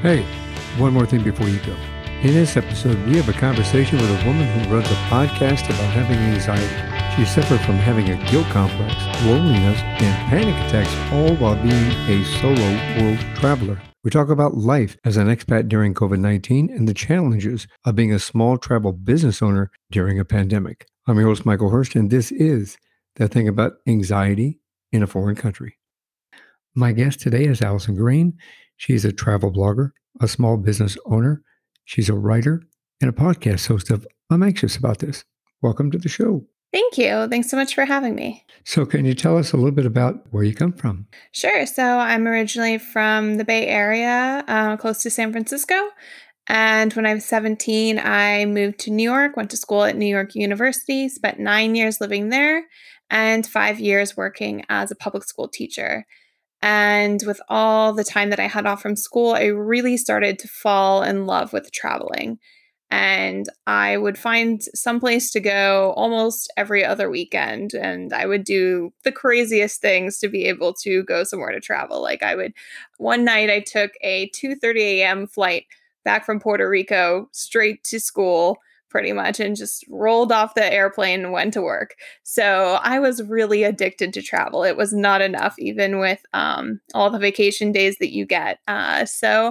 Hey, one more thing before you go. In this episode, we have a conversation with a woman who runs a podcast about having anxiety. She suffered from having a guilt complex, loneliness, and panic attacks, all while being a solo world traveler. We talk about life as an expat during COVID 19 and the challenges of being a small travel business owner during a pandemic. I'm your host, Michael Hurst, and this is the thing about anxiety in a foreign country. My guest today is Allison Green. She's a travel blogger, a small business owner, She's a writer and a podcast host of I'm Anxious About This. Welcome to the show. Thank you. Thanks so much for having me. So, can you tell us a little bit about where you come from? Sure. So, I'm originally from the Bay Area, uh, close to San Francisco. And when I was 17, I moved to New York, went to school at New York University, spent nine years living there, and five years working as a public school teacher. And with all the time that I had off from school, I really started to fall in love with traveling. And I would find some place to go almost every other weekend. And I would do the craziest things to be able to go somewhere to travel. Like I would, one night I took a 2.30 a.m. flight back from Puerto Rico straight to school pretty much and just rolled off the airplane and went to work. So I was really addicted to travel. It was not enough, even with um, all the vacation days that you get. Uh, so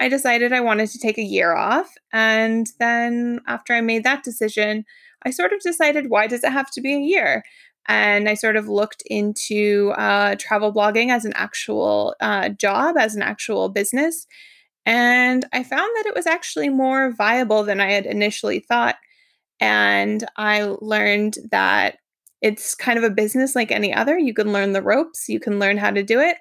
I decided I wanted to take a year off. And then after I made that decision, I sort of decided, why does it have to be a year? And I sort of looked into uh, travel blogging as an actual uh, job, as an actual business. And I found that it was actually more viable than I had initially thought. And I learned that it's kind of a business like any other. You can learn the ropes, you can learn how to do it.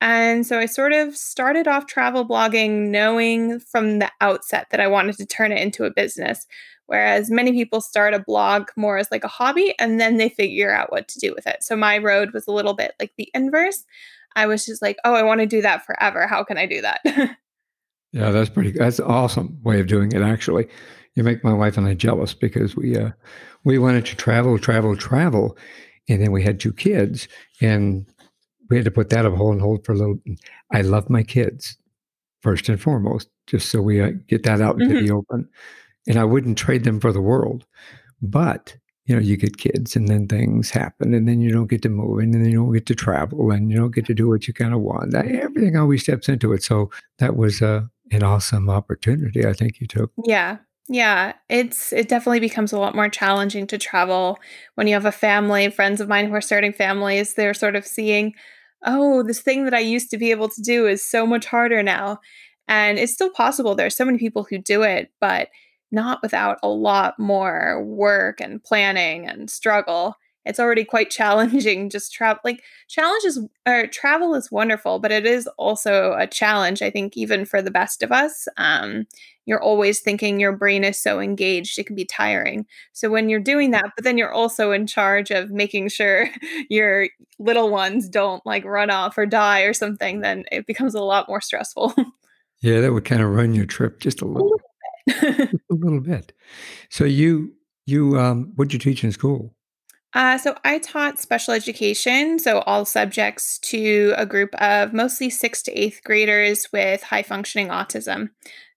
And so I sort of started off travel blogging knowing from the outset that I wanted to turn it into a business. Whereas many people start a blog more as like a hobby and then they figure out what to do with it. So my road was a little bit like the inverse. I was just like, oh, I want to do that forever. How can I do that? Yeah, that's pretty. That's an awesome way of doing it. Actually, you make my wife and I jealous because we uh, we wanted to travel, travel, travel, and then we had two kids, and we had to put that on hold and hold for a little. I love my kids first and foremost, just so we uh, get that out into mm-hmm. the open, and I wouldn't trade them for the world. But you know, you get kids and then things happen and then you don't get to move and then you don't get to travel and you don't get to do what you kind of want. Everything always steps into it. So that was uh, an awesome opportunity I think you took. Yeah. Yeah, it's it definitely becomes a lot more challenging to travel when you have a family. Friends of mine who are starting families, they're sort of seeing, oh, this thing that I used to be able to do is so much harder now. And it's still possible. There's so many people who do it, but not without a lot more work and planning and struggle. It's already quite challenging just travel like challenges or travel is wonderful, but it is also a challenge, I think, even for the best of us. Um, you're always thinking your brain is so engaged, it can be tiring. So when you're doing that, but then you're also in charge of making sure your little ones don't like run off or die or something, then it becomes a lot more stressful. yeah, that would kind of run your trip just a little a little bit. So you you um what did you teach in school? Uh, so I taught special education, so all subjects to a group of mostly sixth to eighth graders with high functioning autism.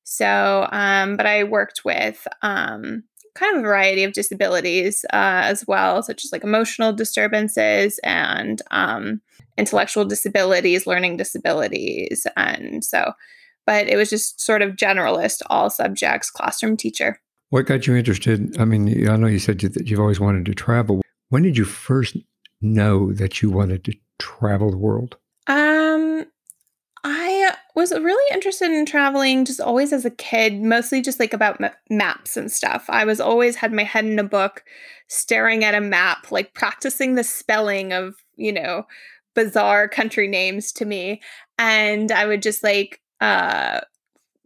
So, um, but I worked with um, kind of a variety of disabilities uh, as well, such as like emotional disturbances and um, intellectual disabilities, learning disabilities, and so but it was just sort of generalist, all subjects, classroom teacher. What got you interested? I mean, I know you said that you've always wanted to travel. When did you first know that you wanted to travel the world? Um, I was really interested in traveling just always as a kid, mostly just like about maps and stuff. I was always had my head in a book, staring at a map, like practicing the spelling of, you know, bizarre country names to me. And I would just like uh,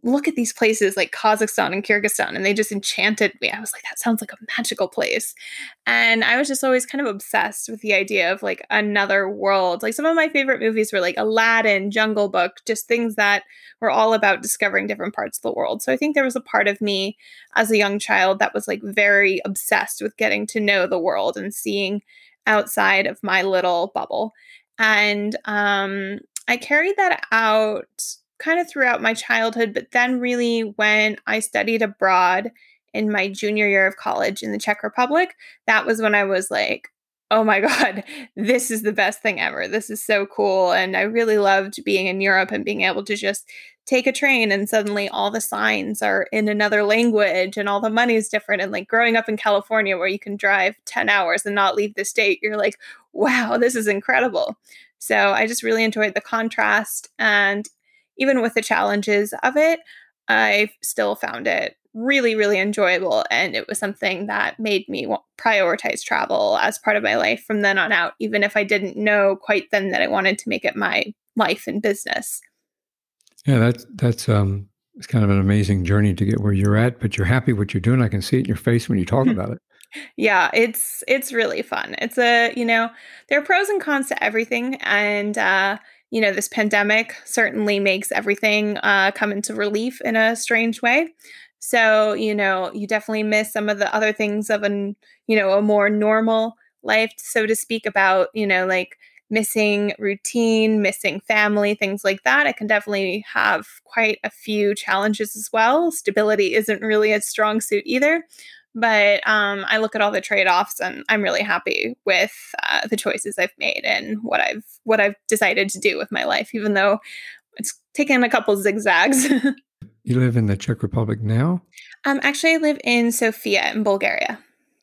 look at these places like Kazakhstan and Kyrgyzstan, and they just enchanted me. I was like, that sounds like a magical place. And I was just always kind of obsessed with the idea of like another world. Like some of my favorite movies were like Aladdin, Jungle Book, just things that were all about discovering different parts of the world. So I think there was a part of me as a young child that was like very obsessed with getting to know the world and seeing outside of my little bubble. And um, I carried that out kind of throughout my childhood, but then really when I studied abroad in my junior year of college in the Czech Republic, that was when I was like, oh my God, this is the best thing ever. This is so cool. And I really loved being in Europe and being able to just take a train and suddenly all the signs are in another language and all the money is different. And like growing up in California where you can drive 10 hours and not leave the state, you're like, wow, this is incredible. So I just really enjoyed the contrast. And even with the challenges of it, I still found it really, really enjoyable. And it was something that made me prioritize travel as part of my life from then on out, even if I didn't know quite then that I wanted to make it my life and business. Yeah, that's that's um it's kind of an amazing journey to get where you're at, but you're happy what you're doing. I can see it in your face when you talk about it. Yeah, it's it's really fun. It's a, you know, there are pros and cons to everything and uh you know, this pandemic certainly makes everything uh, come into relief in a strange way. So, you know, you definitely miss some of the other things of an, you know, a more normal life, so to speak, about, you know, like missing routine, missing family, things like that. I can definitely have quite a few challenges as well. Stability isn't really a strong suit either but um, I look at all the trade offs and I'm really happy with uh, the choices I've made and what I've what I've decided to do with my life, even though it's taken a couple zigzags. you live in the Czech Republic now? Um, actually, I live in Sofia in Bulgaria.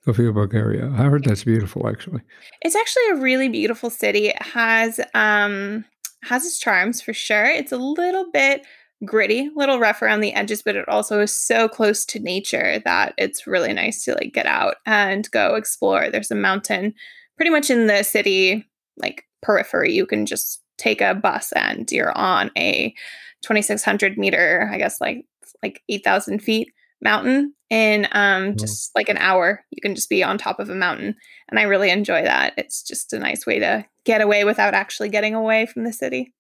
Sofia, Bulgaria. I heard that's beautiful. Actually, it's actually a really beautiful city. It has um, has its charms for sure. It's a little bit gritty, little rough around the edges, but it also is so close to nature that it's really nice to like get out and go explore. There's a mountain pretty much in the city, like periphery. You can just take a bus and you're on a 2600 meter, I guess like like 8,000 feet mountain in um, just like an hour. You can just be on top of a mountain. And I really enjoy that. It's just a nice way to get away without actually getting away from the city.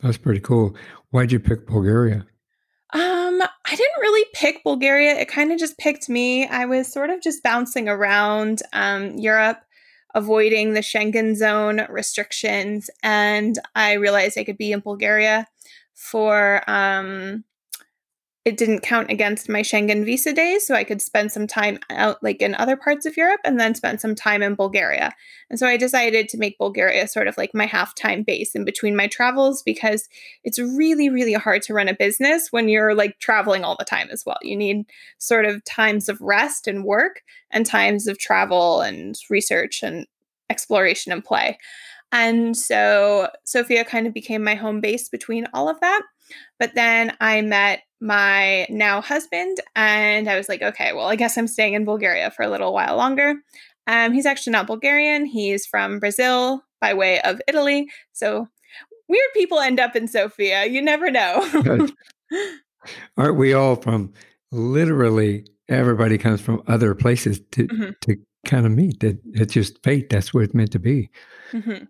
That's pretty cool. Why'd you pick Bulgaria? Um, I didn't really pick Bulgaria. It kind of just picked me. I was sort of just bouncing around um, Europe, avoiding the Schengen zone restrictions, and I realized I could be in Bulgaria for um, it didn't count against my Schengen visa days, so I could spend some time out like in other parts of Europe and then spend some time in Bulgaria. And so I decided to make Bulgaria sort of like my half-time base in between my travels because it's really really hard to run a business when you're like traveling all the time as well. You need sort of times of rest and work and times of travel and research and exploration and play. And so Sofia kind of became my home base between all of that. But then I met my now husband, and I was like, okay, well, I guess I'm staying in Bulgaria for a little while longer. Um, he's actually not Bulgarian, he's from Brazil by way of Italy. So weird people end up in Sofia. You never know. Aren't we all from literally everybody comes from other places to, mm-hmm. to kind of meet? That it's just fate. That's where it's meant to be. Mm-hmm.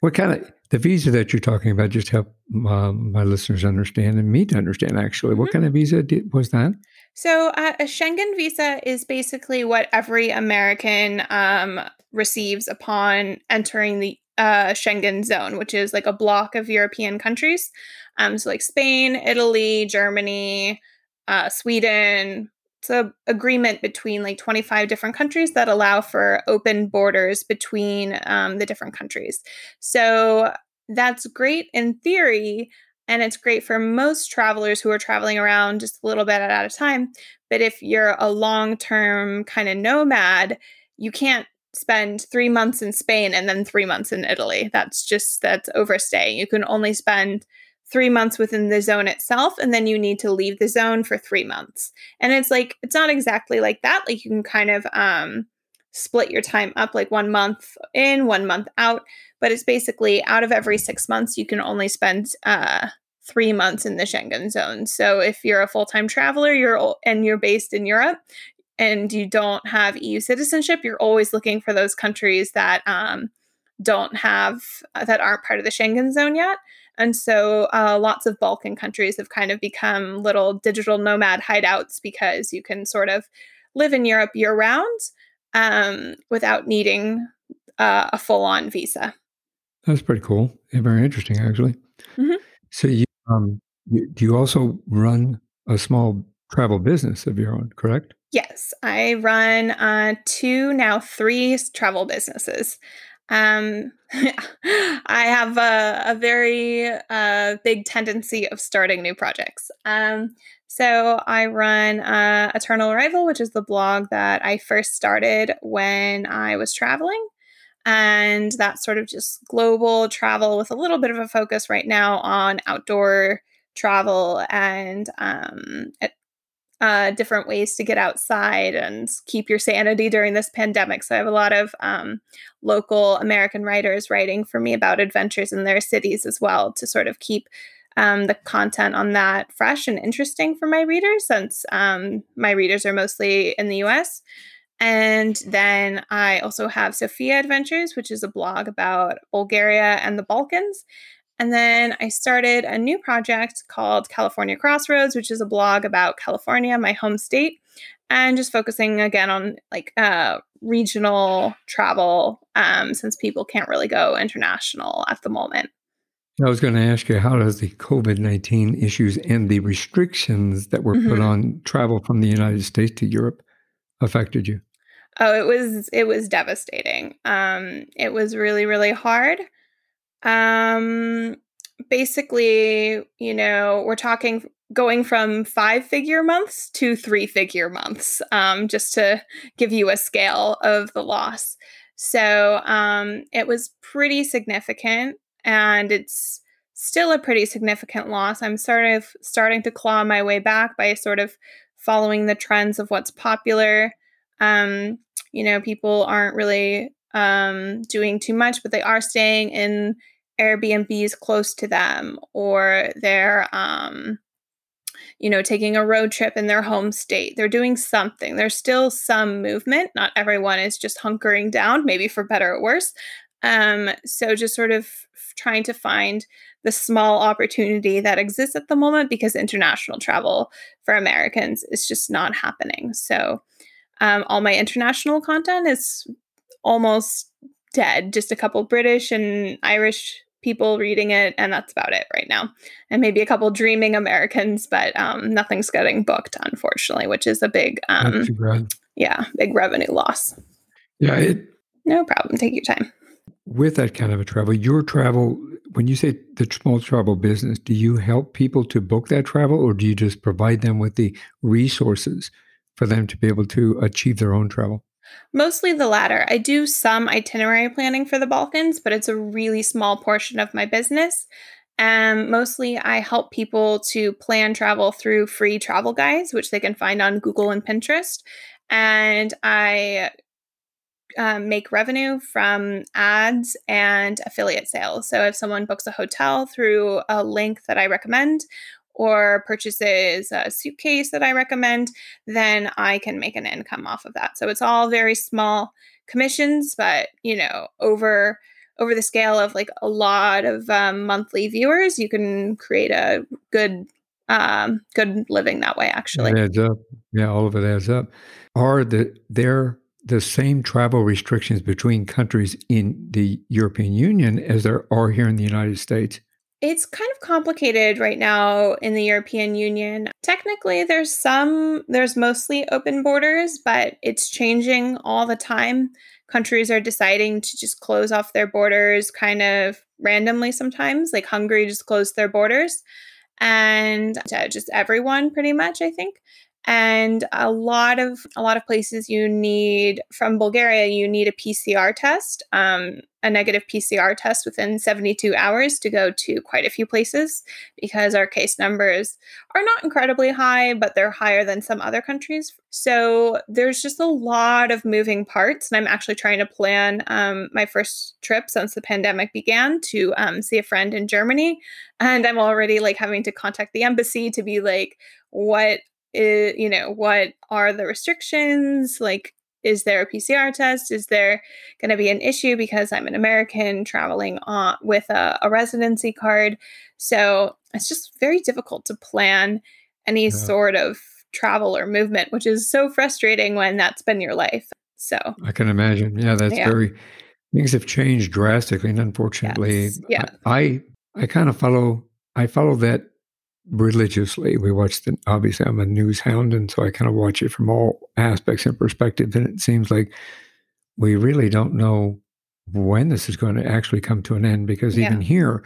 What kind of the visa that you're talking about? Just help uh, my listeners understand and me to understand. Actually, mm-hmm. what kind of visa did, was that? So uh, a Schengen visa is basically what every American um, receives upon entering the uh, Schengen zone, which is like a block of European countries. Um, so like Spain, Italy, Germany, uh, Sweden, it's a agreement between like 25 different countries that allow for open borders between um, the different countries. So that's great in theory and it's great for most travelers who are traveling around just a little bit at a time but if you're a long-term kind of nomad you can't spend three months in spain and then three months in italy. That's just that's overstaying. You can only spend three months within the zone itself, and then you need to leave the zone for three months. And it's like, it's not exactly like that. Like you can kind of um, split your time up like one month in, one month out. But it's basically out of every six months, you can only spend uh, three months in the Schengen zone. So if you're a full time traveler, you're and you're based in Europe, and you don't have EU citizenship, you're always looking for those countries that um, don't have that aren't part of the Schengen zone yet. And so uh, lots of Balkan countries have kind of become little digital nomad hideouts because you can sort of live in Europe year round um, without needing uh, a full on visa. That's pretty cool and very interesting, actually. Mhm. So you, um, you, do you also run a small travel business of your own, correct? Yes, I run uh, two, now three travel businesses. Um, I have a, a very uh, big tendency of starting new projects. Um, so I run uh, Eternal Arrival, which is the blog that I first started when I was traveling. And that's sort of just global travel with a little bit of a focus right now on outdoor travel and um, uh, different ways to get outside and keep your sanity during this pandemic. So I have a lot of um, local American writers writing for me about adventures in their cities as well to sort of keep um, the content on that fresh and interesting for my readers, since um, my readers are mostly in the US. And then I also have Sofia Adventures, which is a blog about Bulgaria and the Balkans. And then I started a new project called California Crossroads, which is a blog about California, my home state, and just focusing again on like uh, regional travel um, since people can't really go international at the moment. I was going to ask you, how does the COVID 19 issues and the restrictions that were mm-hmm. put on travel from the United States to Europe affected you? Oh, it was it was devastating. Um, it was really really hard. Um, basically, you know, we're talking going from five figure months to three figure months, um, just to give you a scale of the loss. So um, it was pretty significant, and it's still a pretty significant loss. I'm sort of starting to claw my way back by sort of following the trends of what's popular. Um, you know, people aren't really um, doing too much, but they are staying in Airbnbs close to them, or they're, um, you know, taking a road trip in their home state. They're doing something. There's still some movement. Not everyone is just hunkering down, maybe for better or worse. Um, so just sort of trying to find the small opportunity that exists at the moment because international travel for Americans is just not happening. So um, all my international content is almost dead. Just a couple British and Irish people reading it, and that's about it right now. And maybe a couple dreaming Americans, but um, nothing's getting booked, unfortunately, which is a big, um, yeah, big revenue loss. Yeah, it, no problem. Take your time. With that kind of a travel, your travel, when you say the small travel business, do you help people to book that travel, or do you just provide them with the resources for them to be able to achieve their own travel? Mostly the latter. I do some itinerary planning for the Balkans, but it's a really small portion of my business. And um, mostly I help people to plan travel through free travel guides, which they can find on Google and Pinterest. And I um, make revenue from ads and affiliate sales. So if someone books a hotel through a link that I recommend, or purchases a suitcase that I recommend, then I can make an income off of that. So it's all very small commissions, but you know, over over the scale of like a lot of um, monthly viewers, you can create a good um, good living that way. Actually, it adds up. Yeah, all of it adds up. Are the there the same travel restrictions between countries in the European Union as there are here in the United States? It's kind of complicated right now in the European Union. Technically, there's some, there's mostly open borders, but it's changing all the time. Countries are deciding to just close off their borders kind of randomly sometimes. Like Hungary just closed their borders and uh, just everyone pretty much, I think and a lot of a lot of places you need from bulgaria you need a pcr test um, a negative pcr test within 72 hours to go to quite a few places because our case numbers are not incredibly high but they're higher than some other countries. So there's just a lot of moving parts and i'm actually trying to plan um, my first trip since the pandemic began to um, see a friend in germany. And i'm already like having to contact the embassy to be like what is, you know, what are the restrictions? Like, is there a PCR test? Is there going to be an issue because I'm an American traveling on with a, a residency card? So it's just very difficult to plan any yeah. sort of travel or movement, which is so frustrating when that's been your life. So I can imagine. Yeah, that's yeah. very Things have changed drastically, and unfortunately, Yes. Yeah. I I, I kind of follow I follow that religiously. We watch the obviously I'm a news hound, and so I kind of watch it from all aspects and perspectives. And it seems like we really don't know when this is going to actually come to an end because Yeah. even here,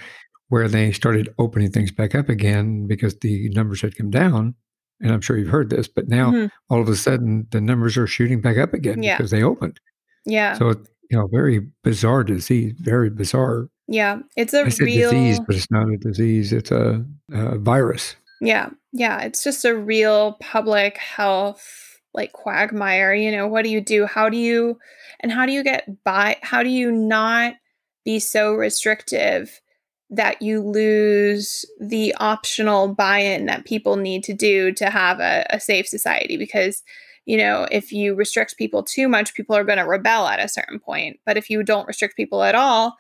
where they started opening things back up again because the numbers had come down, and I'm sure you've heard this, but now Mhm. all of a sudden the numbers are shooting back up again Yeah. because they opened. Yeah. So you know very bizarre disease, very bizarre. Yeah. It's a real disease, but it's not a disease; it's a, a virus. Yeah. Yeah. It's just a real public health like quagmire. You know, what do you do? How do you, and how do you get by? How do you not be so restrictive that you lose the optional buy in that people need to do to have a, a safe society? Because, you know, if you restrict people too much, people are going to rebel at a certain point. But if you don't restrict people at all,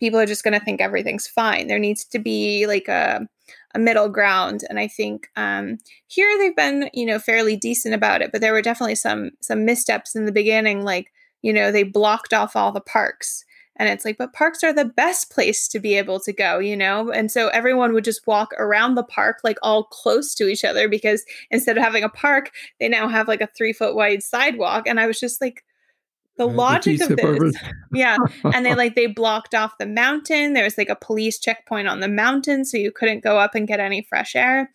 people are just going to think everything's fine. There needs to be like a, a middle ground and i think um, here they've been you know fairly decent about it but there were definitely some some missteps in the beginning like you know they blocked off all the parks and it's like but parks are the best place to be able to go you know and so everyone would just walk around the park like all close to each other because instead of having a park they now have like a three foot wide sidewalk and i was just like the Uh, logic key of this. Suburban. yeah and they like they blocked off the mountain. There was like a police checkpoint on the mountain so you couldn't go up and get any fresh air.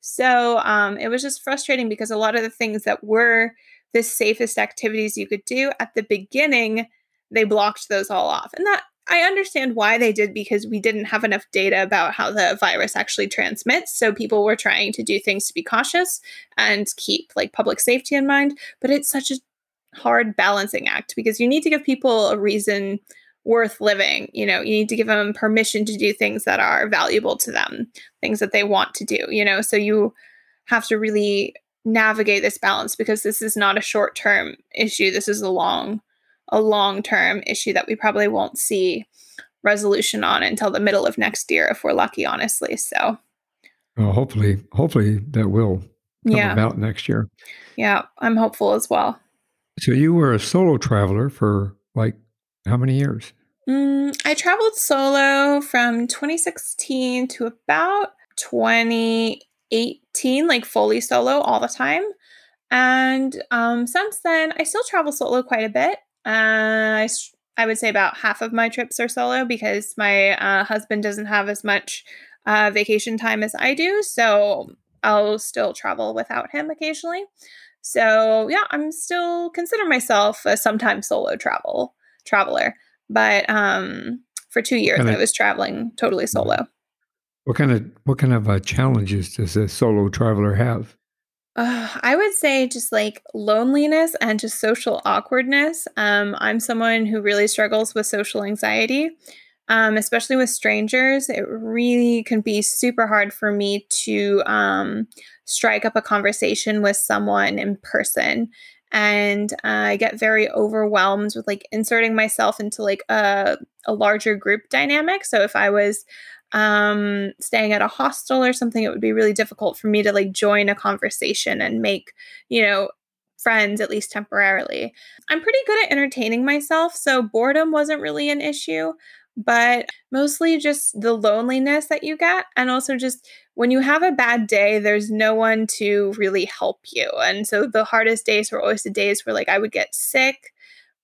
So um, it was just frustrating because a lot of the things that were the safest activities you could do at the beginning they blocked those all off. And that i understand why they did because we didn't have enough data about how the virus actually transmits so people were trying to do things to be cautious and keep like public safety in mind but it's such a hard balancing act because you need to give people a reason worth living. You know, you need to give them permission to do things that are valuable to them, things that they want to do, you know. So you have to really navigate this balance because this is not a short-term issue. This is a long a long-term issue that we probably won't see resolution on until the middle of next year if we're lucky, honestly. So, Well, hopefully, hopefully that will come yeah. about next year. Yeah, I'm hopeful as well. So you were a solo traveler for like how many years? Mm, I traveled solo from 2016 to about 2018, like fully solo all the time. And um, since then, I still travel solo quite a bit. Uh, I, I would say about half of my trips are solo because my uh, husband doesn't have as much uh, vacation time as I do. So I'll still travel without him occasionally. So yeah, I'm still consider myself a sometimes solo travel traveler but um for two years Kinda- i was traveling totally solo. What kind of what kind of uh, challenges does a solo traveler have? uh, i would say just like loneliness and just social awkwardness. Um i'm someone who really struggles with social anxiety um, especially with strangers it really can be super hard for me to um, strike up a conversation with someone in person. And uh, i get very overwhelmed with like inserting myself into like a, a larger group dynamic. So if i was um, staying at a hostel or something it would be really difficult for me to like join a conversation and make you know friends at least temporarily. I'm pretty good at entertaining myself so boredom wasn't really an issue but mostly just the loneliness that you get and also just when you have a bad day there's no one to really help you and so the hardest days were always the days where like i would get sick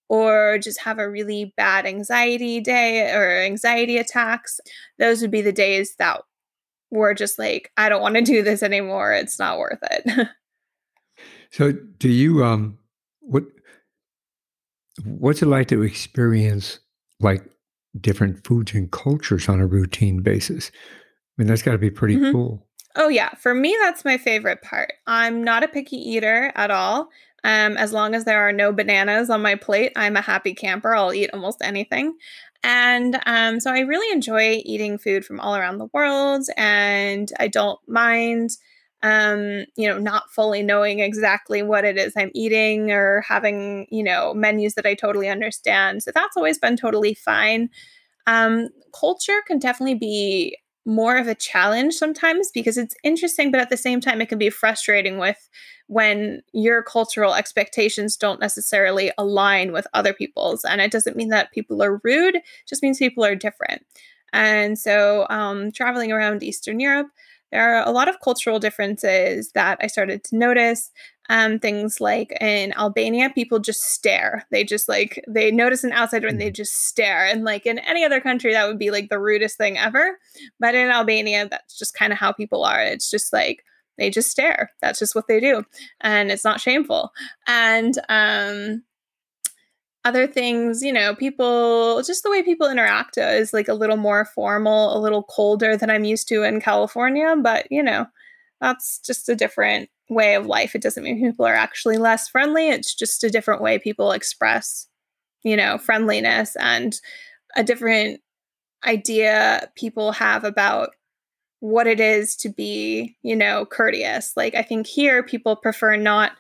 or just have a really bad anxiety day or anxiety attacks. Those would be the days that were just like i don't want to do this anymore it's not worth it. So do you um what what's it like to experience like different foods and cultures on a routine basis? I mean, that's got to be pretty Mhm. cool. Oh yeah, for me that's my favorite part. I'm not a picky eater at all. Um, as long as there are no bananas on my plate, I'm a happy camper. I'll eat almost anything. And um, so I really enjoy eating food from all around the world, and I don't mind, um, you know, not fully knowing exactly what it is I'm eating or having, you know, menus that I totally understand. So that's always been totally fine. Um, culture can definitely be more of a challenge sometimes because it's interesting, but at the same time, it can be frustrating with when your cultural expectations don't necessarily align with other people's. And it doesn't mean that people are rude, just means people are different. And so, um, traveling around Eastern Europe, there are a lot of cultural differences that I started to notice. Um, things like in Albania, people just stare. They just like they notice an outsider and they mm-hmm. just stare. And like in any other country, that would be like the rudest thing ever. But in Albania, that's just kind of how people are. It's just like they just stare. That's just what they do, and it's not shameful. And um, other things, you know, people just the way people interact is like a little more formal, a little colder than I'm used to in California. But you know, that's just a different way of life. It doesn't mean people are actually less friendly. It's just a different way people express, you know, friendliness and a different idea people have about what it is to be, you know, courteous. Like I think here people prefer not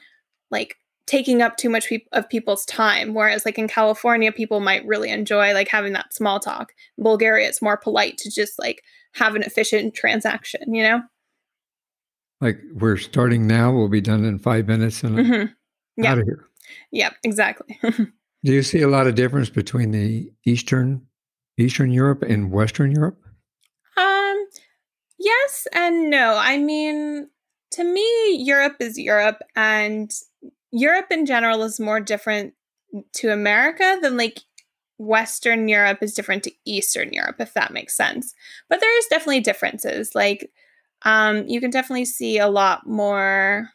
like taking up too much pe- of people's time whereas like in California people might really enjoy like having that small talk. In Bulgaria it's more polite to just like have an efficient transaction, you know? like we're starting now, we'll be done in five minutes and mm-hmm. out of here. Yep, exactly. Do you see a lot of difference between the Eastern Eastern Europe and Western Europe? Um, yes and no. I mean, to me, Europe is Europe, and Europe in general is more different to America than like Western Europe is different to Eastern Europe, if that makes sense. But there is definitely differences. Like um, you can definitely see a lot more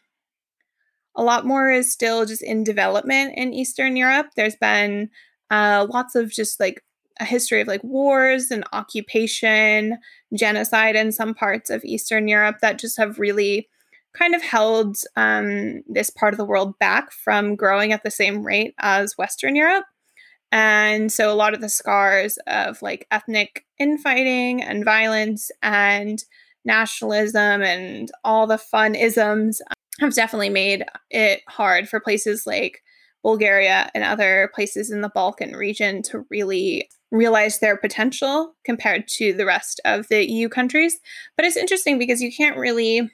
a lot more is still just in development in Eastern Europe. There's been uh, lots of just like a history of like wars and occupation, genocide in some parts of Eastern Europe that just have really kind of held um, this part of the world back from growing at the same rate as Western Europe. And so a lot of the scars of like ethnic infighting and violence and nationalism and all the fun isms have definitely made it hard for places like Bulgaria and other places in the Balkan region to really realize their potential compared to the rest of the EU countries. But it's interesting because you can't really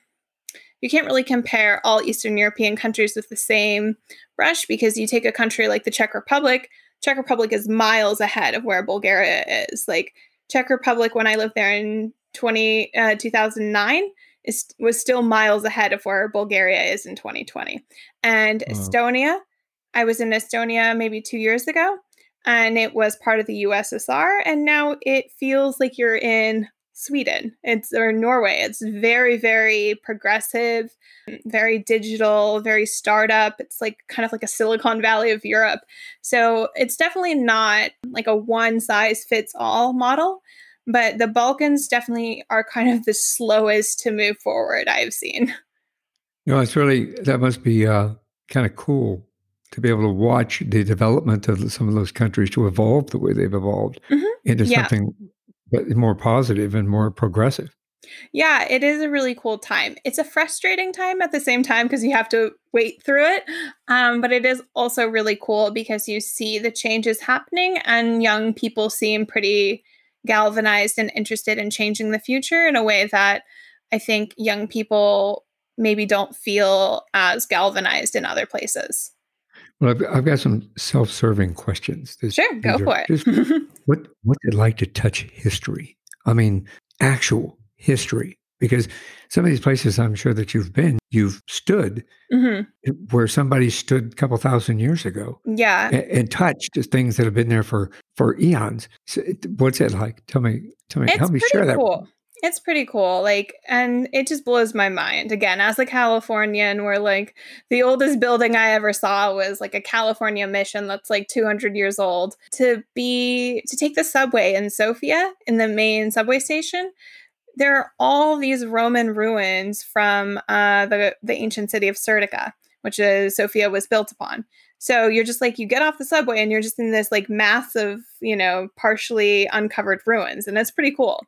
you can't really compare all Eastern European countries with the same brush because you take a country like the Czech Republic, Czech Republic is miles ahead of where Bulgaria is. Like Czech Republic when I lived there in 20, uh, 2009 is, was still miles ahead of where Bulgaria is in 2020. And Estonia, I was in Estonia maybe two years ago, and it was part of the USSR. And now it feels like you're in Sweden. It's or Norway. It's very, very progressive, very digital, very startup. It's like kind of like a Silicon Valley of Europe. So it's definitely not like a one size fits all model. But the Balkans definitely are kind of the slowest to move forward I've seen. You know, it's really, that must be uh, kind of cool to be able to watch the development of some of those countries to evolve the way they've evolved mm-hmm. into yeah. something more positive and more progressive. Yeah, it is a really cool time. It's a frustrating time at the same time because you have to wait through it. Um, but it is also really cool because you see the changes happening and young people seem pretty galvanized and interested in changing the future in a way that I think young people maybe don't feel as galvanized in other places. Well, I've, I've got some self-serving questions. This, sure, go for it. Just, what What's it like to touch history? I mean, actual history, because some of these places I'm sure that you've been, you've stood mm-hmm. where somebody stood a couple thousand years ago. Yeah, and, and touched things that have been there for for eons. So what's it like? Tell me, tell me, it's help me share cool. that. It's pretty cool. Like, and it just blows my mind. Again, as a Californian, where like the oldest building I ever saw was like a California mission that's like 200 years old. To be, to take the subway in Sofia, in the main subway station, there are all these Roman ruins from uh, the, the ancient city of Serdica, which is Sofia was built upon. So you're just like, you get off the subway and you're just in this like massive, you know, partially uncovered ruins. And that's pretty cool.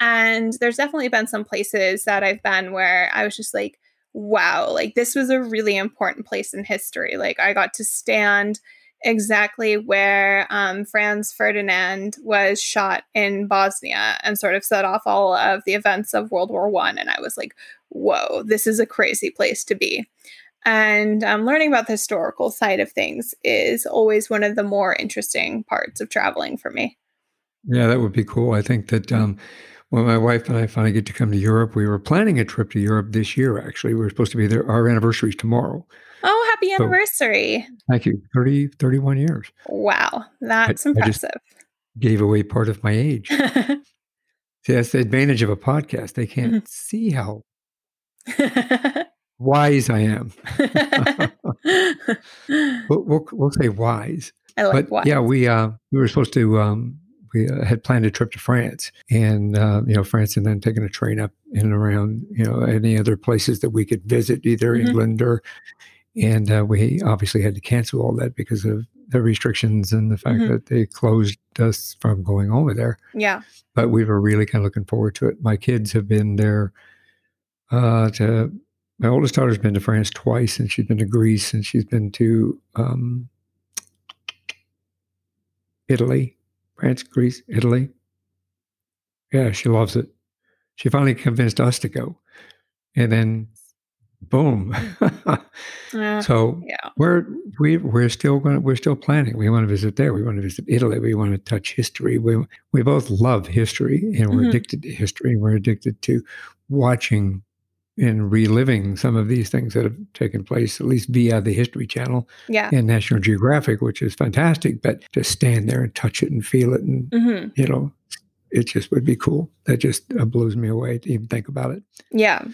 And there's definitely been some places that I've been where I was just like, wow, like this was a really important place in history. Like I got to stand exactly where um, Franz Ferdinand was shot in Bosnia and sort of set off all of the events of World War One. And I was like, whoa, this is a crazy place to be. And um, learning about the historical side of things is always one of the more interesting parts of traveling for me. Yeah, that would be cool. I think that um, when my wife and I finally get to come to Europe, we were planning a trip to Europe this year, actually. We were supposed to be there. Our anniversary is tomorrow. Oh, happy anniversary. So, thank you. 30, 31 years. Wow. That's I, impressive. I gave away part of my age. see, that's the advantage of a podcast. They can't mm-hmm. see how wise I am. we'll, we'll, we'll, say wise. I like but wise. yeah, we uh, we were supposed to um, we uh, had planned a trip to France, and uh, you know France, and then taking a train up in and around you know any other places that we could visit, either mm-hmm. England or. And uh, we obviously had to cancel all that because of the restrictions and the fact mm-hmm. that they closed us from going over there. Yeah. But we were really kind of looking forward to it. My kids have been there uh, to my oldest daughter's been to France twice, and she's been to Greece, and she's been to um, Italy, France, Greece, Italy. Yeah, she loves it. She finally convinced us to go, and then boom. uh, so yeah. we're we we're still going we're still planning. We want to visit there. We want to visit Italy. We want to touch history. We we both love history, and we're mm-hmm. addicted to history. We're addicted to watching and reliving some of these things that have taken place, at least via the History Channel yeah. and National Geographic, which is fantastic. But to stand there and touch it and feel it, and mm-hmm. you know, it just would be cool. That just uh, blows me away to even think about it. Yeah.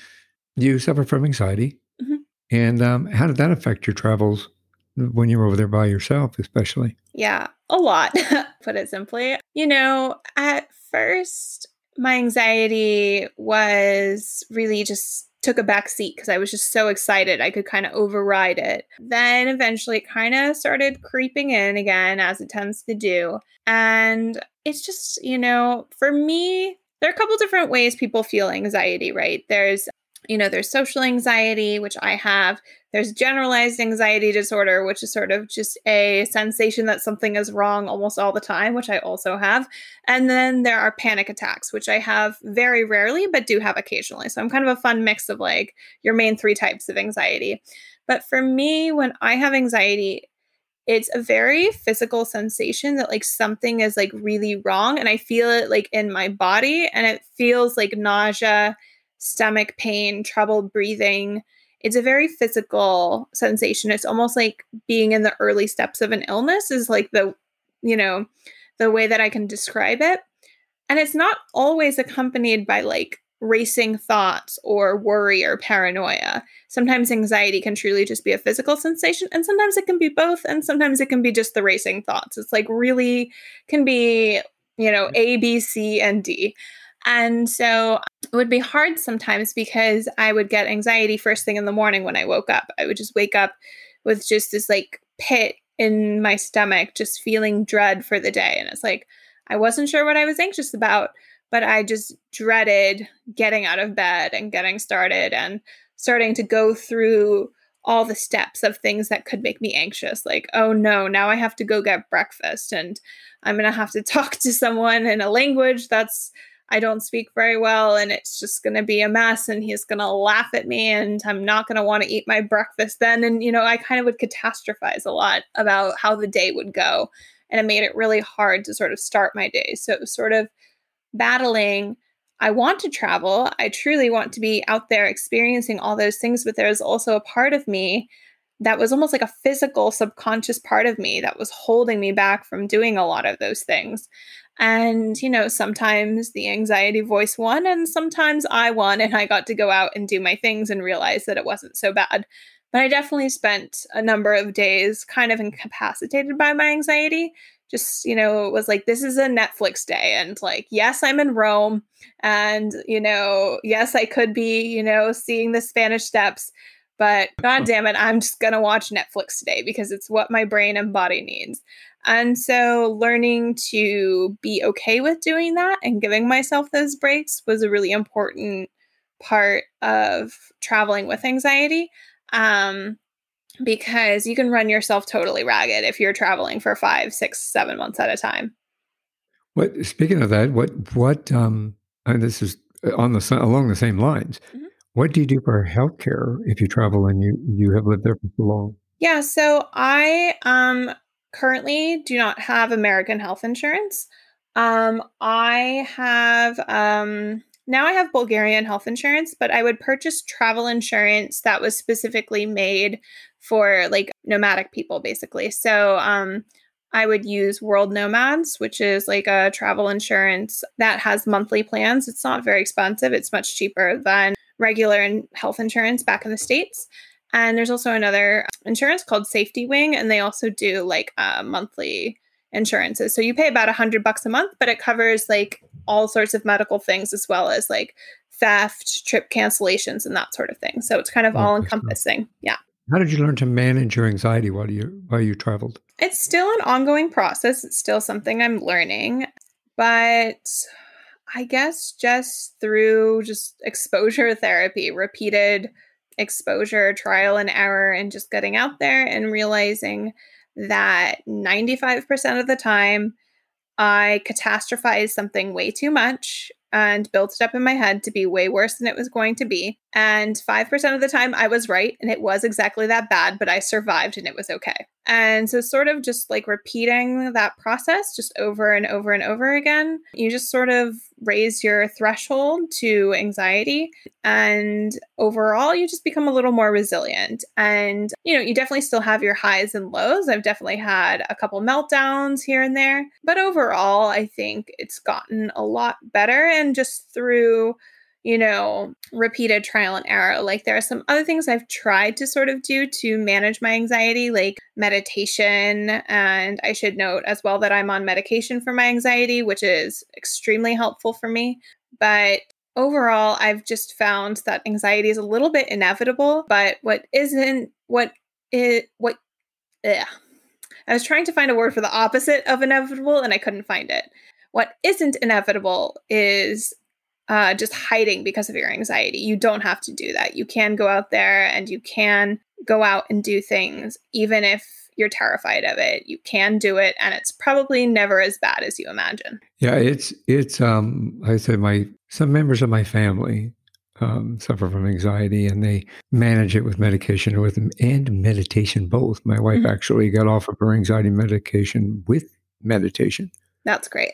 You suffer from anxiety, mm-hmm. and um, how did that affect your travels when you were over there by yourself, especially? Yeah, a lot. Put it simply, you know, at first my anxiety was really just took a back seat because I was just so excited I could kind of override it. Then eventually it kind of started creeping in again, as it tends to do. And it's just, you know, for me, there are a couple different ways people feel anxiety, right? There's you know, there's social anxiety, which I have. There's generalized anxiety disorder, which is sort of just a sensation that something is wrong almost all the time, which I also have. And then there are panic attacks, which I have very rarely, but do have occasionally. So I'm kind of a fun mix of like your main three types of anxiety. But for me, when I have anxiety, it's a very physical sensation that like something is like really wrong and i feel it like in my body and it feels like nausea stomach pain, trouble breathing. It's a very physical sensation. It's almost like being in the early steps of an illness, is like the, you know, the way that I can describe it. And it's not always accompanied by like racing thoughts or worry or paranoia. Sometimes anxiety can truly just be a physical sensation, and sometimes it can be both, and sometimes it can be just the racing thoughts. It's like really can be, you know, A, B, C, and D. And so it would be hard sometimes because I would get anxiety first thing in the morning when I woke up. I would just wake up with just this like pit in my stomach, just feeling dread for the day. And it's like, I wasn't sure what I was anxious about, but I just dreaded getting out of bed and getting started and starting to go through all the steps of things that could make me anxious. Like, oh no, now I have to go get breakfast and I'm going to have to talk to someone in a language that's I don't speak very well and it's just going to be a mess and he's going to laugh at me and I'm not going to want to eat my breakfast then. And, you know, I kind of would catastrophize a lot about how the day would go. And it made it really hard to sort of start my day. So it was sort of battling. I want to travel. I truly want to be out there experiencing all those things, but there's also a part of me that was almost like a physical subconscious part of me that was holding me back from doing a lot of those things. And, you know, sometimes the anxiety voice won, and sometimes I won, and I got to go out and do my things and realize that it wasn't so bad. But I definitely spent a number of days kind of incapacitated by my anxiety. Just, you know, it was like, this is a Netflix day. And like, yes, I'm in Rome. And, you know, yes, I could be, you know, seeing the Spanish steps. But god damn it, I'm just going to watch Netflix today because it's what my brain and body needs. And so learning to be okay with doing that and giving myself those breaks was a really important part of traveling with anxiety. Um, because you can run yourself totally ragged if you're traveling for five, six, seven months at a time. What speaking of that, what what um and this is on the along the same lines. Mm-hmm. What do you do for healthcare if you travel and you you have lived there for so long? Yeah, so I um currently do not have American health insurance. Um I have um now I have Bulgarian health insurance, but I would purchase travel insurance that was specifically made for like nomadic people basically. So um I would use World Nomads, which is like a travel insurance that has monthly plans. It's not very expensive. It's much cheaper than regular and health insurance back in the States. And there's also another insurance called SafetyWing, and they also do like uh, monthly insurances. So you pay about a hundred bucks a month, but it covers like all sorts of medical things as well as like theft, trip cancellations, and that sort of thing. So it's kind of oh, all encompassing. Yeah. How did you learn to manage your anxiety while you while you traveled? It's still an ongoing process. It's still something I'm learning, but I guess just through just exposure therapy, repeated exposure, trial and error, and just getting out there and realizing that 95% of the time I catastrophize something way too much and built it up in my head to be way worse than it was going to be. And 5% of the time I was right and it was exactly that bad, but I survived and it was okay. And so, sort of just like repeating that process just over and over and over again, you just sort of raise your threshold to anxiety. And overall, you just become a little more resilient. And, you know, you definitely still have your highs and lows. I've definitely had a couple meltdowns here and there. But overall, I think it's gotten a lot better. And just through you know, repeated trial and error. Like there are some other things I've tried to sort of do to manage my anxiety, like meditation. And I should note as well that I'm on medication for my anxiety, which is extremely helpful for me. But overall, I've just found that anxiety is a little bit inevitable. But what isn't, what it, what, yeah. I was trying to find a word for the opposite of inevitable and I couldn't find it. What isn't inevitable is uh, just hiding because of your anxiety. You don't have to do that. You can go out there and you can go out and do things, even if you're terrified of it. You can do it, and it's probably never as bad as you imagine. Yeah, it's it's. Um, I said my some members of my family um, suffer from anxiety, and they manage it with medication with and meditation both. My wife mm-hmm. actually got off of her anxiety medication with meditation. That's great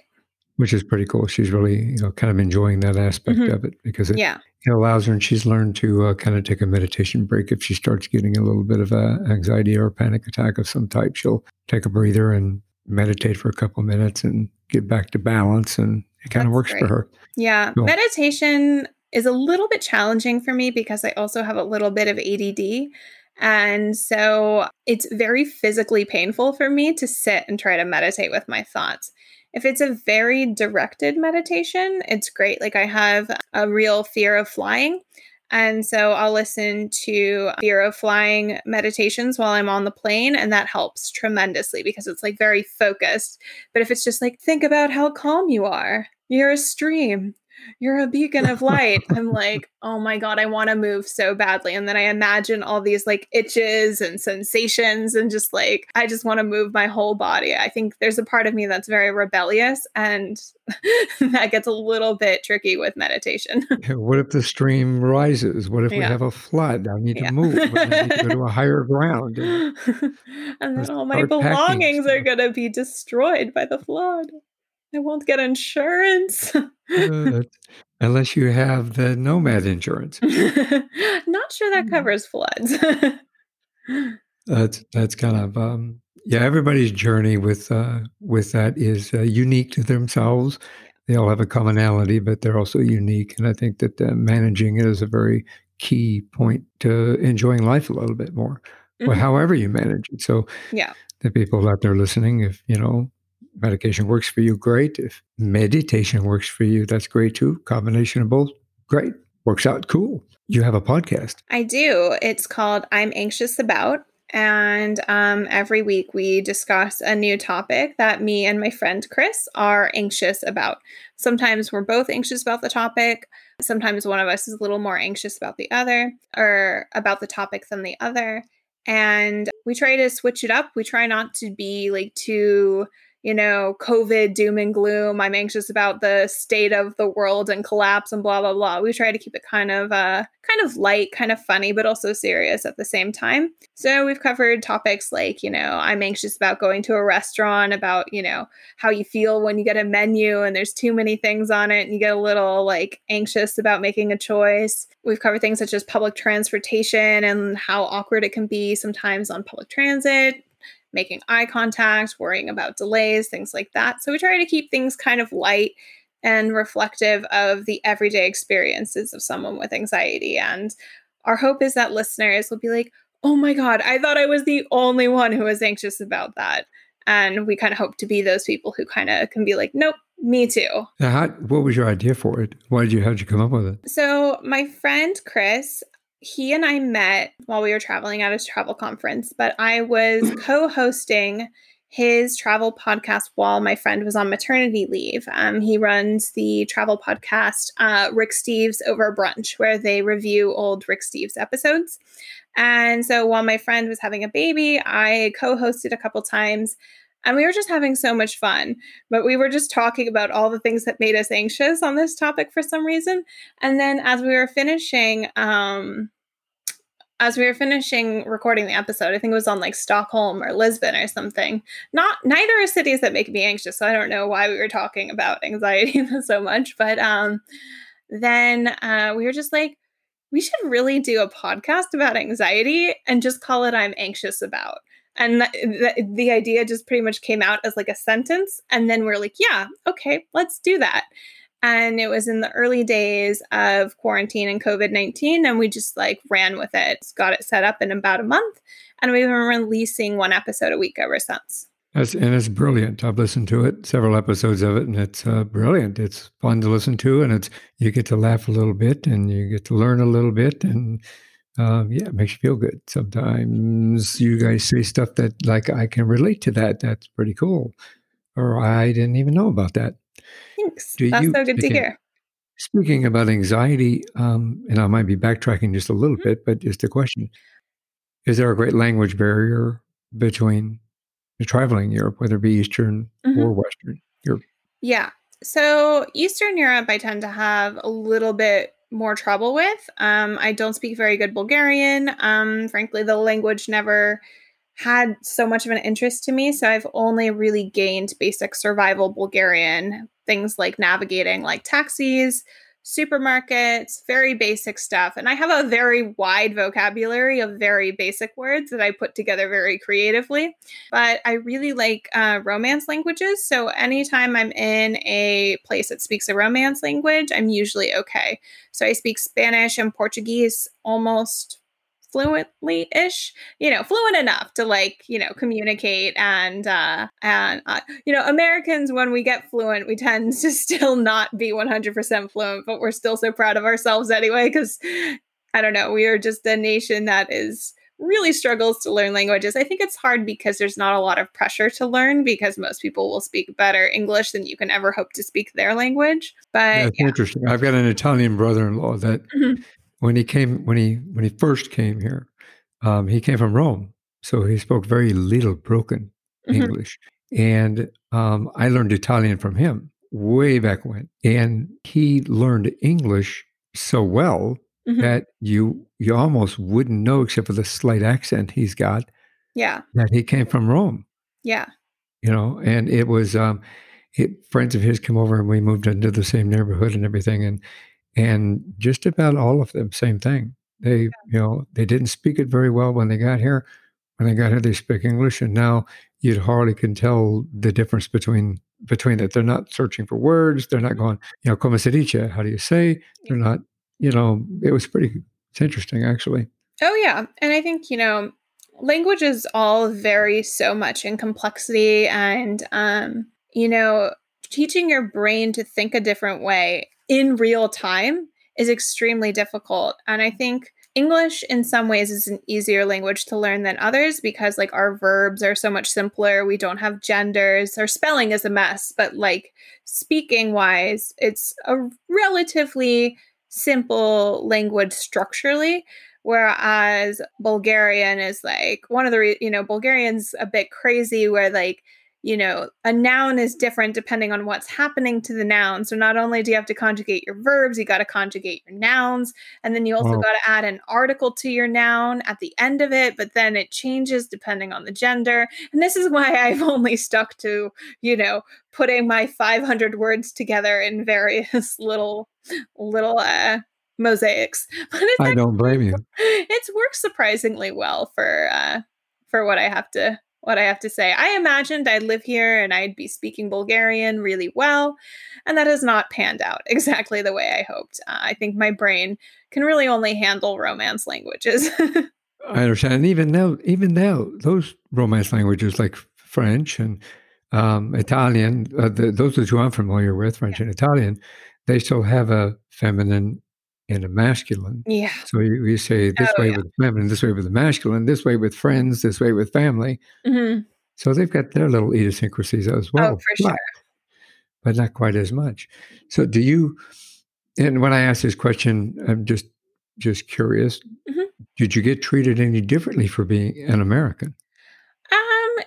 which is pretty cool. She's really, you know, kind of enjoying that aspect mm-hmm. of it because it, yeah. it allows her, and she's learned to uh, kind of take a meditation break if she starts getting a little bit of a anxiety or a panic attack of some type. She'll take a breather and meditate for a couple minutes and get back to balance, and it kind of works great. for her. Yeah, so, meditation is a little bit challenging for me because I also have a little bit of ADD. And so it's very physically painful for me to sit and try to meditate with my thoughts. If it's a very directed meditation, it's great. Like I have a real fear of flying. And so I'll listen to fear of flying meditations while I'm on the plane, and that helps tremendously because it's like very focused. But if it's just like, think about how calm you are, you're a stream, you're a beacon of light. I'm like, oh my God, I want to move so badly. And then I imagine all these like itches and sensations and just like, I just want to move my whole body. I think there's a part of me that's very rebellious and that gets a little bit tricky with meditation. what if the stream rises? What if yeah. we have a flood? I need yeah. to move. I need to go to a higher ground. And, and then all my belongings are going to be destroyed by the flood. I won't get insurance. uh, unless you have the nomad insurance. Not sure that mm. covers floods. that's that's kind of um, yeah. Everybody's journey with uh, with that is uh, unique to themselves. They all have a commonality, but they're also unique. And I think that uh, managing it is a very key point to enjoying life a little bit more, mm-hmm. or however you manage it. So yeah, the people out there listening, if you know medication works for you, great. If meditation works for you, that's great too. Combination of both, great. Works out cool. You have a podcast. I do. It's called I'm Anxious About. And um, every week we discuss a new topic that me and my friend Chris are anxious about. Sometimes we're both anxious about the topic. Sometimes one of us is a little more anxious about the other or about the topic than the other. And we try to switch it up. We try not to be like too you know, COVID doom and gloom. I'm anxious about the state of the world and collapse and blah blah blah. We try to keep it kind of uh kind of light, kind of funny, but also serious at the same time. So we've covered topics like, you know, I'm anxious about going to a restaurant, about, you know, how you feel when you get a menu and there's too many things on it and you get a little like anxious about making a choice. We've covered things such as public transportation and how awkward it can be sometimes on public transit making eye contact, worrying about delays, things like that. So we try to keep things kind of light and reflective of the everyday experiences of someone with anxiety. And our hope is that listeners will be like, oh my God, I thought I was the only one who was anxious about that. And we kind of hope to be those people who kind of can be like, nope, me too. How, what was your idea for it? Why did you, how did you come up with it? So, my friend Chris he and I met while we were traveling at his travel conference, but I was co hosting his travel podcast while my friend was on maternity leave. Um, he runs the travel podcast, uh, Rick Steves Over Brunch, where they review old Rick Steves episodes. And so while my friend was having a baby, I co hosted a couple times. And we were just having so much fun. But we were just talking about all the things that made us anxious on this topic for some reason. And then as we were finishing, um, as we were finishing recording the episode, I think it was on like Stockholm or Lisbon or something. Not neither are cities that make me anxious, so I don't know why we were talking about anxiety so much. But um, then uh, we were just like, we should really do a podcast about anxiety and just call it "I'm anxious about." And the, the, the idea just pretty much came out as like a sentence and then we're like yeah okay let's do that and it was in the early days of quarantine and covid-19 and we just like ran with it got it set up in about a month and we've been releasing one episode a week ever since That's, and it's brilliant. I've listened to it, several episodes of it, and it's uh, brilliant. It's fun to listen to, and it's you get to laugh a little bit, and you get to learn a little bit, and um, yeah, it makes you feel good. Sometimes you guys say stuff that like I can relate to that. That's pretty cool, or I didn't even know about that. Thanks. Do That's you, so good to hear. Speaking about anxiety, um, and I might be backtracking just a little mm-hmm. bit, but just a question: Is there a great language barrier between traveling Europe, whether it be Eastern mm-hmm. or Western Europe? Yeah. So Eastern Europe, I tend to have a little bit more trouble with. Um, I don't speak very good Bulgarian. Um, frankly, the language never had so much of an interest to me. So I've only really gained basic survival Bulgarian things like navigating like taxis, supermarkets, very basic stuff. And I have a very wide vocabulary of very basic words that I put together very creatively. But I really like uh, romance languages. So anytime I'm in a place that speaks a romance language, I'm usually okay. So I speak Spanish and Portuguese almost fluently ish you know fluent enough to like you know communicate and uh and uh, you know americans when we get fluent we tend to still not be 100% fluent but we're still so proud of ourselves anyway because i don't know we are just a nation that is really struggles to learn languages. I think it's hard because there's not a lot of pressure to learn because most people will speak better English than you can ever hope to speak their language. But That's yeah. interesting. I've got an Italian brother-in-law that mm-hmm when he came when he when he first came here, um, he came from Rome, so he spoke very little broken mm-hmm. English, and um, I learned Italian from him way back when, and he learned English so well mm-hmm. that you you almost wouldn't know except for the slight accent he's got. Yeah, that he came from Rome. Yeah, you know, and it was um, it, friends of his come over and we moved into the same neighborhood and everything, and and just about all of them, same thing. They, you know, they didn't speak it very well when they got here. When they got here, they speak English, and now you hardly can tell the difference between between it. They're not searching for words. They're not going, you know, como se dice? How do you say? They're not, you know. It was pretty. It's interesting, actually. Oh yeah, and I think you know, languages all vary so much in complexity, and um, you know, teaching your brain to think a different way in real time is extremely difficult. And I think English in some ways is an easier language to learn than others because like our verbs are so much simpler. We don't have genders. Our spelling is a mess, but like speaking wise, it's a relatively simple language structurally. whereas Bulgarian is like one of the re- you know Bulgarian's a bit crazy where like you know, a noun is different depending on what's happening to the noun. So not only do you have to conjugate your verbs, you got to conjugate your nouns, and then you also got to add an article to your noun at the end of it, but then it changes depending on the gender. And this is why I've only stuck to, you know, putting my 500 words together in various little little uh mosaics. But I don't blame you. It's worked surprisingly well for uh for what I have to what I have to say. I imagined I'd live here and I'd be speaking Bulgarian really well, and that has not panned out exactly the way I hoped. Uh, I think my brain can really only handle Romance languages. I understand. And even now, even now, those Romance languages like French and um, Italian, uh, the, those are two I'm familiar with, French yeah. and Italian, they still have a feminine and a masculine. Yeah. So you, you say this oh, way yeah. with feminine, this way with the masculine, this way with friends, this way with family. Mm-hmm. So they've got their little idiosyncrasies as oh, well. Oh, for sure. But, not quite as much. So do you? And when I ask this question, I'm just just curious. Mm-hmm. Did you get treated any differently for being an American? Um,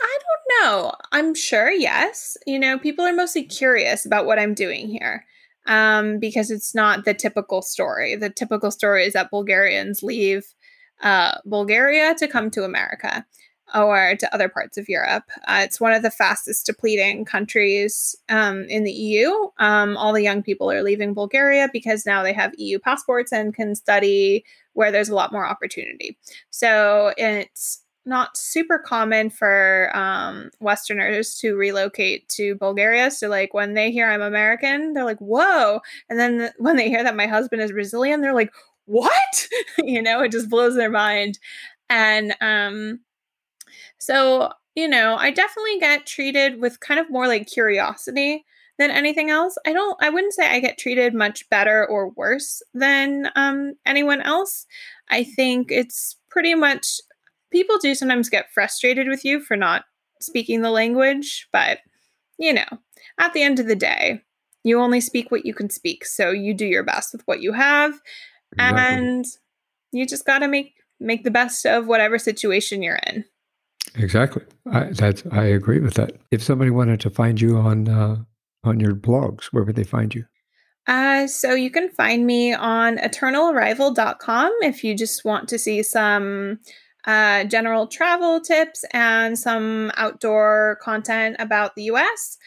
I don't know. I'm sure yes. You know, people are mostly curious about what I'm doing here um, because it's not the typical story. The typical story is that Bulgarians leave uh, Bulgaria to come to America or to other parts of Europe. Uh, it's one of the fastest depleting countries um, in the EU. Um, all the young people are leaving Bulgaria because now they have EU passports and can study where there's a lot more opportunity. So it's not super common for um, Westerners to relocate to Bulgaria. So, like, when they hear I'm American, they're like, whoa. And then th- when they hear that my husband is Brazilian, they're like, what? you know, it just blows their mind. And um, so, you know, I definitely get treated with kind of more like curiosity than anything else. I don't, I wouldn't say I get treated much better or worse than um, anyone else. I think it's pretty much people do sometimes get frustrated with you for not speaking the language, but you know, at the end of the day, you only speak what you can speak. So you do your best with what you have exactly. and you just got to make make the best of whatever situation you're in. Exactly. I that's I agree with that. If somebody wanted to find you on uh, on your blogs, where would they find you? Uh, so you can find me on eternalarrival.com if you just want to see some uh, general travel tips and some outdoor content about the US.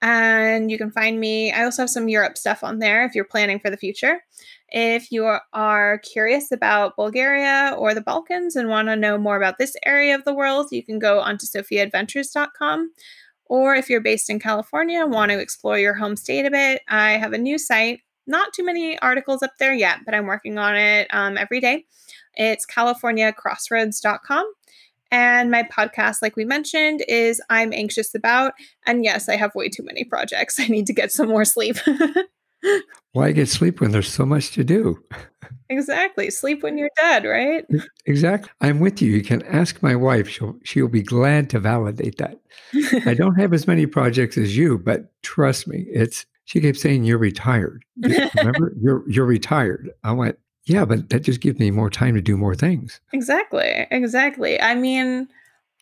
And you can find me, I also have some Europe stuff on there if you're planning for the future. If you are curious about Bulgaria or the Balkans and want to know more about this area of the world, you can go onto sofiaadventures.com. Or if you're based in California and want to explore your home state a bit, I have a new site. Not too many articles up there yet, but I'm working on it um, every day. It's californiacrossroads.com. And my podcast, like we mentioned, is I'm Anxious About. And yes, I have way too many projects. I need to get some more sleep. Why get sleep when there's so much to do? exactly. Sleep when you're dead, right? Exactly. I'm with you. You can ask my wife. She'll she'll be glad to validate that. I don't have as many projects as you, but trust me, it's she kept saying you're retired. Remember? you're you're retired. I went, yeah, but that just gives me more time to do more things. Exactly. Exactly. I mean,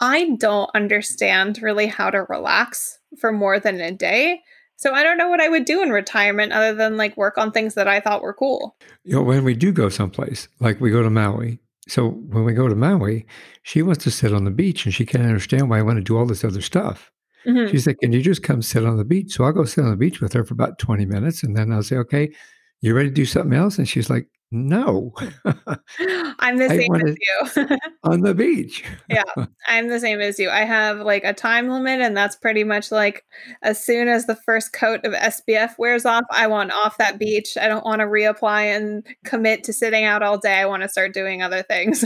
I don't understand really how to relax for more than a day. So I don't know what I would do in retirement other than like work on things that I thought were cool. You know, when we do go someplace, like we go to Maui. So when we go to Maui, she wants to sit on the beach and she can't understand why I want to do all this other stuff. Mm-hmm. She's like, Can you just come sit on the beach? So I'll go sit on the beach with her for about 20 minutes and then I'll say, Okay, you ready to do something else? And she's like, no. I'm the same as you. on the beach. yeah, I'm the same as you. I have like a time limit, and that's pretty much like as soon as the first coat of SPF wears off, I want off that beach. I don't want to reapply and commit to sitting out all day. I want to start doing other things.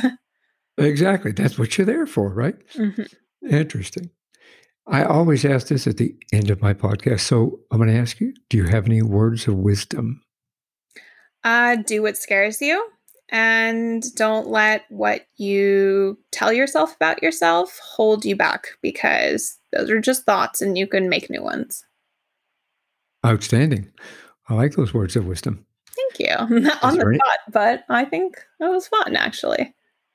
exactly. That's what you're there for, right? Mm-hmm. Interesting. I always ask this at the end of my podcast. So I'm going to ask you do you have any words of wisdom? Uh, do what scares you and don't let what you tell yourself about yourself hold you back because those are just thoughts and you can make new ones. Outstanding. I like those words of wisdom. Thank you. On the spot, but I think that was fun actually.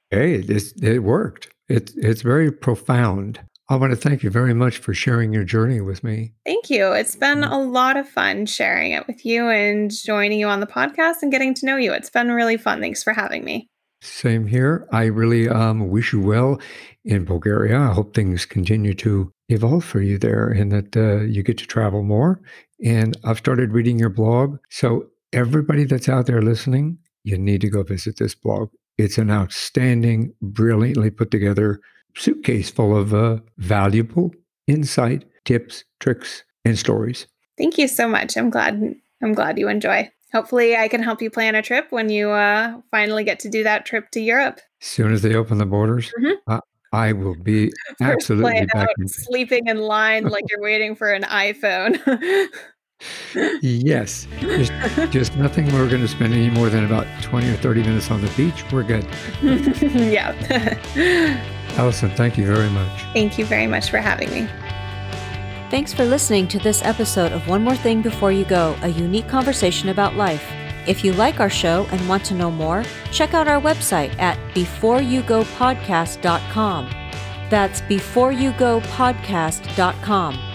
Hey, it, it worked. It, it's very profound. I want to thank you very much for sharing your journey with me. Thank you. It's been mm. a lot of fun sharing it with you and joining you on the podcast and getting to know you. It's been really fun. Thanks for having me. Same here. I really um, wish you well in Bulgaria. I hope things continue to evolve for you there and that uh, you get to travel more. And I've started reading your blog. So, everybody that's out there listening, you need to go visit this blog. It's an outstanding, brilliantly put together suitcase full of uh, valuable insight, tips, tricks, and stories. Thank you so much. I'm glad. I'm glad you enjoy. Hopefully, I can help you plan a trip when you uh, finally get to do that trip to Europe. As soon as they open the borders, mm-hmm. uh, I will be absolutely back. Out, sleeping in line like you're waiting for an iPhone. yes, just, just nothing. We're going to spend any more than about 20 or 30 minutes on the beach. We're good. yeah. Allison, thank you very much. Thank you very much for having me. Thanks for listening to this episode of One More Thing Before You Go, a unique conversation about life. If you like our show and want to know more, check out our website at beforeyougopodcast.com. That's beforeyougopodcast.com.